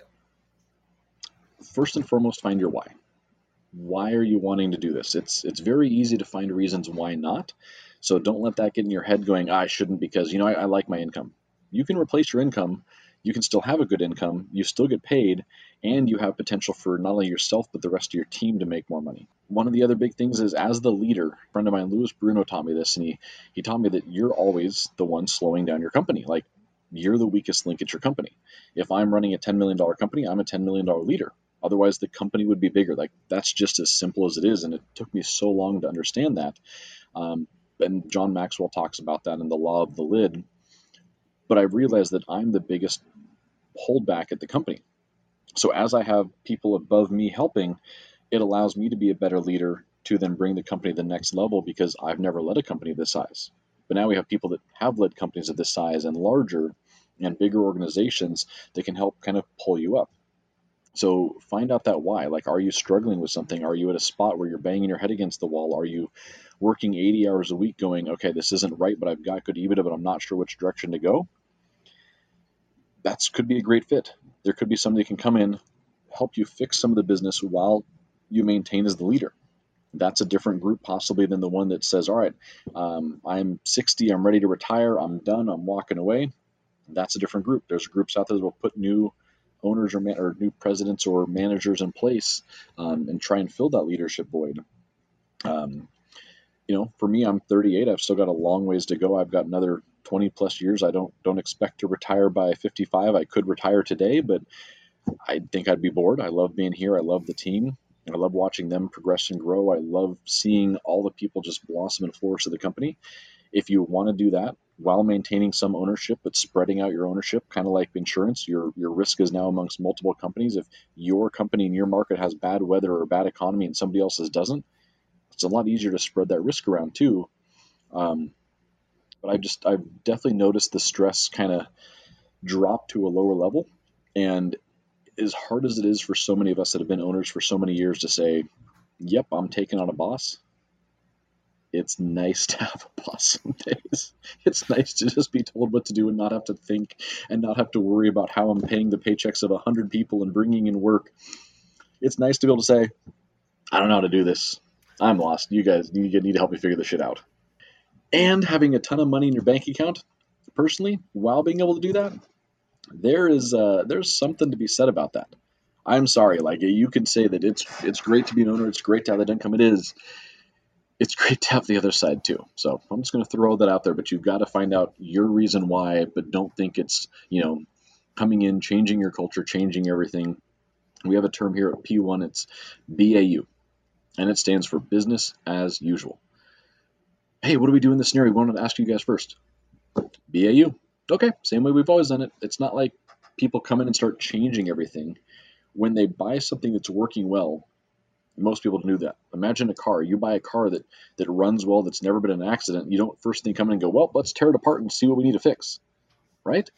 First and foremost find your why why are you wanting to do this? It's it's very easy to find reasons why not. So don't let that get in your head going, ah, I shouldn't because you know I, I like my income. You can replace your income. You can still have a good income. You still get paid, and you have potential for not only yourself but the rest of your team to make more money. One of the other big things is as the leader, a friend of mine, Louis Bruno, taught me this, and he he taught me that you're always the one slowing down your company. Like you're the weakest link at your company. If I'm running a $10 million company, I'm a $10 million leader. Otherwise, the company would be bigger. Like that's just as simple as it is, and it took me so long to understand that. Um, and John Maxwell talks about that in the Law of the Lid. But I realized that I'm the biggest holdback at the company. So as I have people above me helping, it allows me to be a better leader to then bring the company to the next level because I've never led a company this size. But now we have people that have led companies of this size and larger and bigger organizations that can help kind of pull you up. So find out that why. Like, are you struggling with something? Are you at a spot where you're banging your head against the wall? Are you working 80 hours a week going, okay, this isn't right, but I've got good EBITDA, but I'm not sure which direction to go? That could be a great fit. There could be somebody who can come in, help you fix some of the business while you maintain as the leader. That's a different group, possibly, than the one that says, all right, um, I'm 60, I'm ready to retire, I'm done, I'm walking away. That's a different group. There's groups out there that will put new owners or, or new presidents or managers in place um, and try and fill that leadership void. Um, you know, for me, I'm 38. I've still got a long ways to go. I've got another 20 plus years. I don't don't expect to retire by 55. I could retire today, but I think I'd be bored. I love being here. I love the team. I love watching them progress and grow. I love seeing all the people just blossom and flourish of the company. If you want to do that, while maintaining some ownership, but spreading out your ownership, kind of like insurance. Your your risk is now amongst multiple companies. If your company in your market has bad weather or bad economy and somebody else's doesn't, it's a lot easier to spread that risk around too. Um, but I've just I've definitely noticed the stress kind of drop to a lower level, and as hard as it is for so many of us that have been owners for so many years to say, "Yep, I'm taking on a boss," it's nice to have a boss some days. It's nice to just be told what to do and not have to think and not have to worry about how I'm paying the paychecks of a hundred people and bringing in work. It's nice to be able to say, I don't know how to do this. I'm lost. You guys need to help me figure this shit out. And having a ton of money in your bank account, personally, while being able to do that, there is uh, there's something to be said about that. I'm sorry, like you can say that it's it's great to be an owner, it's great to have that income. It is. It's great to have the other side too. So I'm just going to throw that out there, but you've got to find out your reason why. But don't think it's you know coming in, changing your culture, changing everything. We have a term here at P1. It's BAU, and it stands for business as usual. Hey, what do we do in this scenario? We wanted to ask you guys first. BAU. Okay, same way we've always done it. It's not like people come in and start changing everything. When they buy something that's working well, most people do that. Imagine a car. You buy a car that that runs well, that's never been an accident. You don't first thing come in and go, well, let's tear it apart and see what we need to fix, right?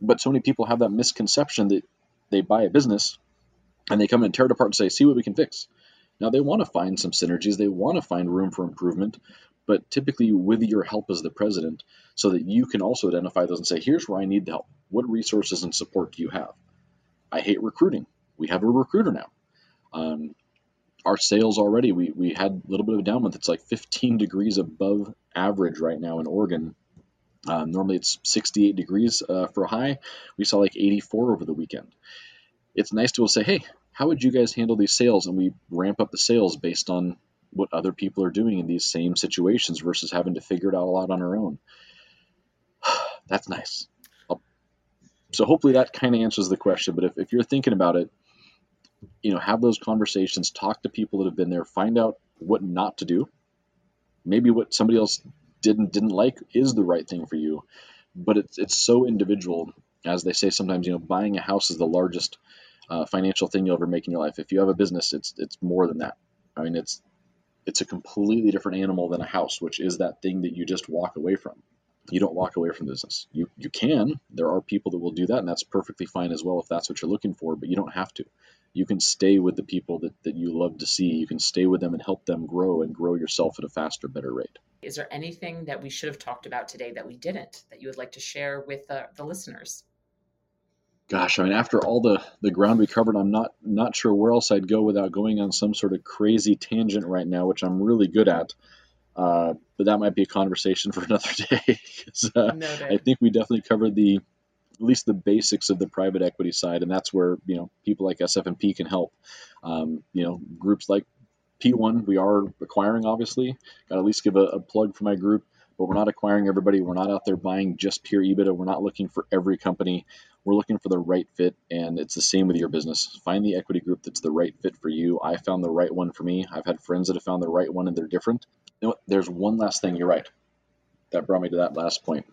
But so many people have that misconception that they buy a business and they come in and tear it apart and say, see what we can fix. Now they want to find some synergies, they want to find room for improvement, but typically with your help as the president, so that you can also identify those and say, here's where I need the help. What resources and support do you have? I hate recruiting. We have a recruiter now. Um, our sales already, we, we had a little bit of a down month. It's like 15 degrees above average right now in Oregon. Um, normally it's 68 degrees uh, for a high. We saw like 84 over the weekend. It's nice to say, hey, how would you guys handle these sales? And we ramp up the sales based on what other people are doing in these same situations versus having to figure it out a lot on our own. That's nice. I'll, so hopefully that kind of answers the question. But if, if you're thinking about it, you know, have those conversations, talk to people that have been there, find out what not to do. Maybe what somebody else didn't didn't like is the right thing for you, but it's it's so individual. As they say sometimes, you know, buying a house is the largest uh, financial thing you'll ever make in your life. If you have a business, it's it's more than that. I mean, it's it's a completely different animal than a house, which is that thing that you just walk away from. You don't walk away from business. You you can. There are people that will do that, and that's perfectly fine as well if that's what you're looking for. But you don't have to. You can stay with the people that, that you love to see. You can stay with them and help them grow and grow yourself at a faster, better rate. Is there anything that we should have talked about today that we didn't that you would like to share with uh, the listeners? gosh, I mean, after all the the ground we covered, I'm not not sure where else I'd go without going on some sort of crazy tangent right now, which I'm really good at. Uh, but that might be a conversation for another day. uh, I think we definitely covered the at least the basics of the private equity side, and that's where you know people like SF&P can help. Um, you know, groups like P1 we are acquiring. Obviously, got to at least give a, a plug for my group but we're not acquiring everybody. We're not out there buying just pure EBITDA. We're not looking for every company. We're looking for the right fit, and it's the same with your business. Find the equity group that's the right fit for you. I found the right one for me. I've had friends that have found the right one, and they're different. You know There's one last thing. You're right. That brought me to that last point.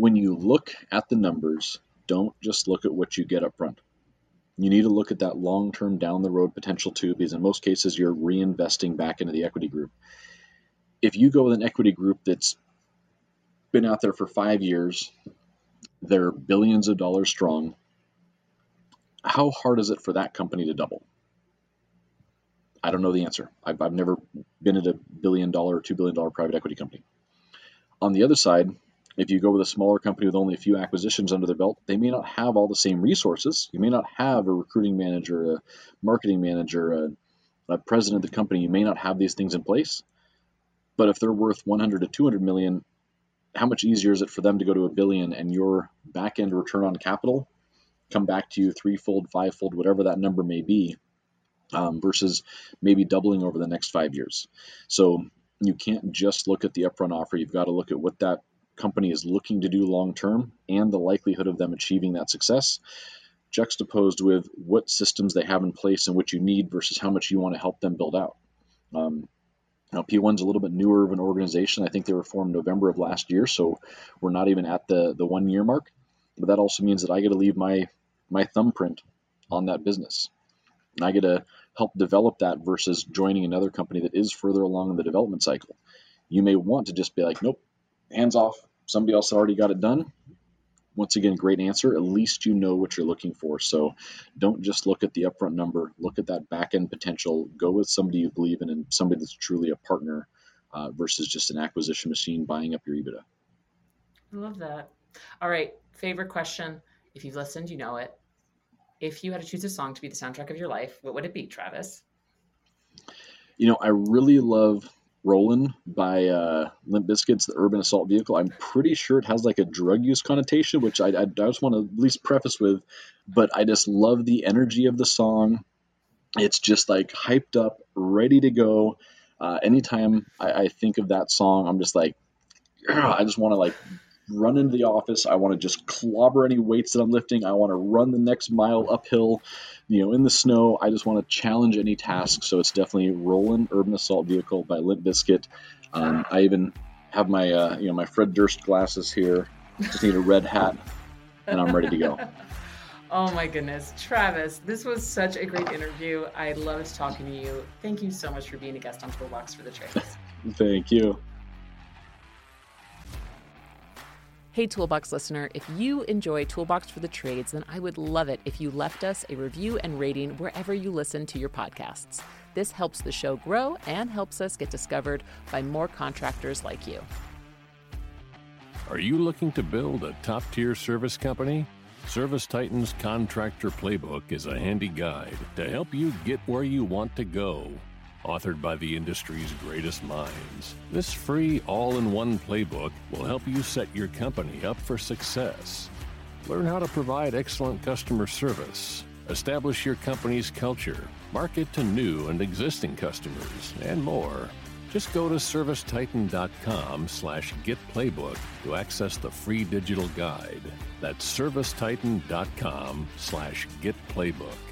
When you look at the numbers, don't just look at what you get up front. You need to look at that long term down the road potential too, because in most cases, you're reinvesting back into the equity group. If you go with an equity group that's been out there for five years. They're billions of dollars strong. How hard is it for that company to double? I don't know the answer. I've, I've never been at a billion dollar or two billion dollar private equity company. On the other side, if you go with a smaller company with only a few acquisitions under their belt, they may not have all the same resources. You may not have a recruiting manager, a marketing manager, a, a president of the company. You may not have these things in place. But if they're worth 100 to 200 million, how much easier is it for them to go to a billion and your back end return on capital come back to you threefold, fivefold, whatever that number may be, um, versus maybe doubling over the next five years. So you can't just look at the upfront offer. You've got to look at what that company is looking to do long term and the likelihood of them achieving that success, juxtaposed with what systems they have in place and what you need versus how much you want to help them build out. Um, now, P1's a little bit newer of an organization. I think they were formed November of last year, so we're not even at the the one year mark. But that also means that I get to leave my my thumbprint on that business, and I get to help develop that versus joining another company that is further along in the development cycle. You may want to just be like, nope, hands off. Somebody else already got it done once again, great answer. At least you know what you're looking for. So don't just look at the upfront number. Look at that back end potential. Go with somebody you believe in and somebody that's truly a partner uh, versus just an acquisition machine buying up your EBITDA. I love that. All right. Favorite question. If you've listened, you know it. If you had to choose a song to be the soundtrack of your life, what would it be, Travis? You know, I really love Rollin' by uh, Limp Bizkit's The Urban Assault Vehicle. I'm pretty sure it has like a drug use connotation, which I, I, I just want to at least preface with, but I just love the energy of the song. It's just like hyped up, ready to go. Uh, anytime I, I think of that song, I'm just like, I just want to like run into the office. I want to just clobber any weights that I'm lifting. I want to run the next mile uphill, you know, in the snow. I just want to challenge any task. So it's definitely Rollin' Urban Assault Vehicle by Limp Bizkit. Um, I even have my, uh, you know, my Fred Durst glasses here. Just need a red hat, and I'm ready to go. oh my goodness, Travis, this was such a great interview. I loved talking to you. Thank you so much for being a guest on Toolbox for the Trades. Thank you. Hey, Toolbox listener, if you enjoy Toolbox for the Trades, then I would love it if you left us a review and rating wherever you listen to your podcasts. This helps the show grow and helps us get discovered by more contractors like you. Are you looking to build a top tier service company? ServiceTitan's Contractor Playbook is a handy guide to help you get where you want to go authored by the industry's greatest minds. This free all in one playbook will help you set your company up for success. Learn how to provide excellent customer service, establish your company's culture, market to new and existing customers, and more. Just go to servicetitan.com slash getplaybook to access the free digital guide. That's servicetitan.com slash getplaybook.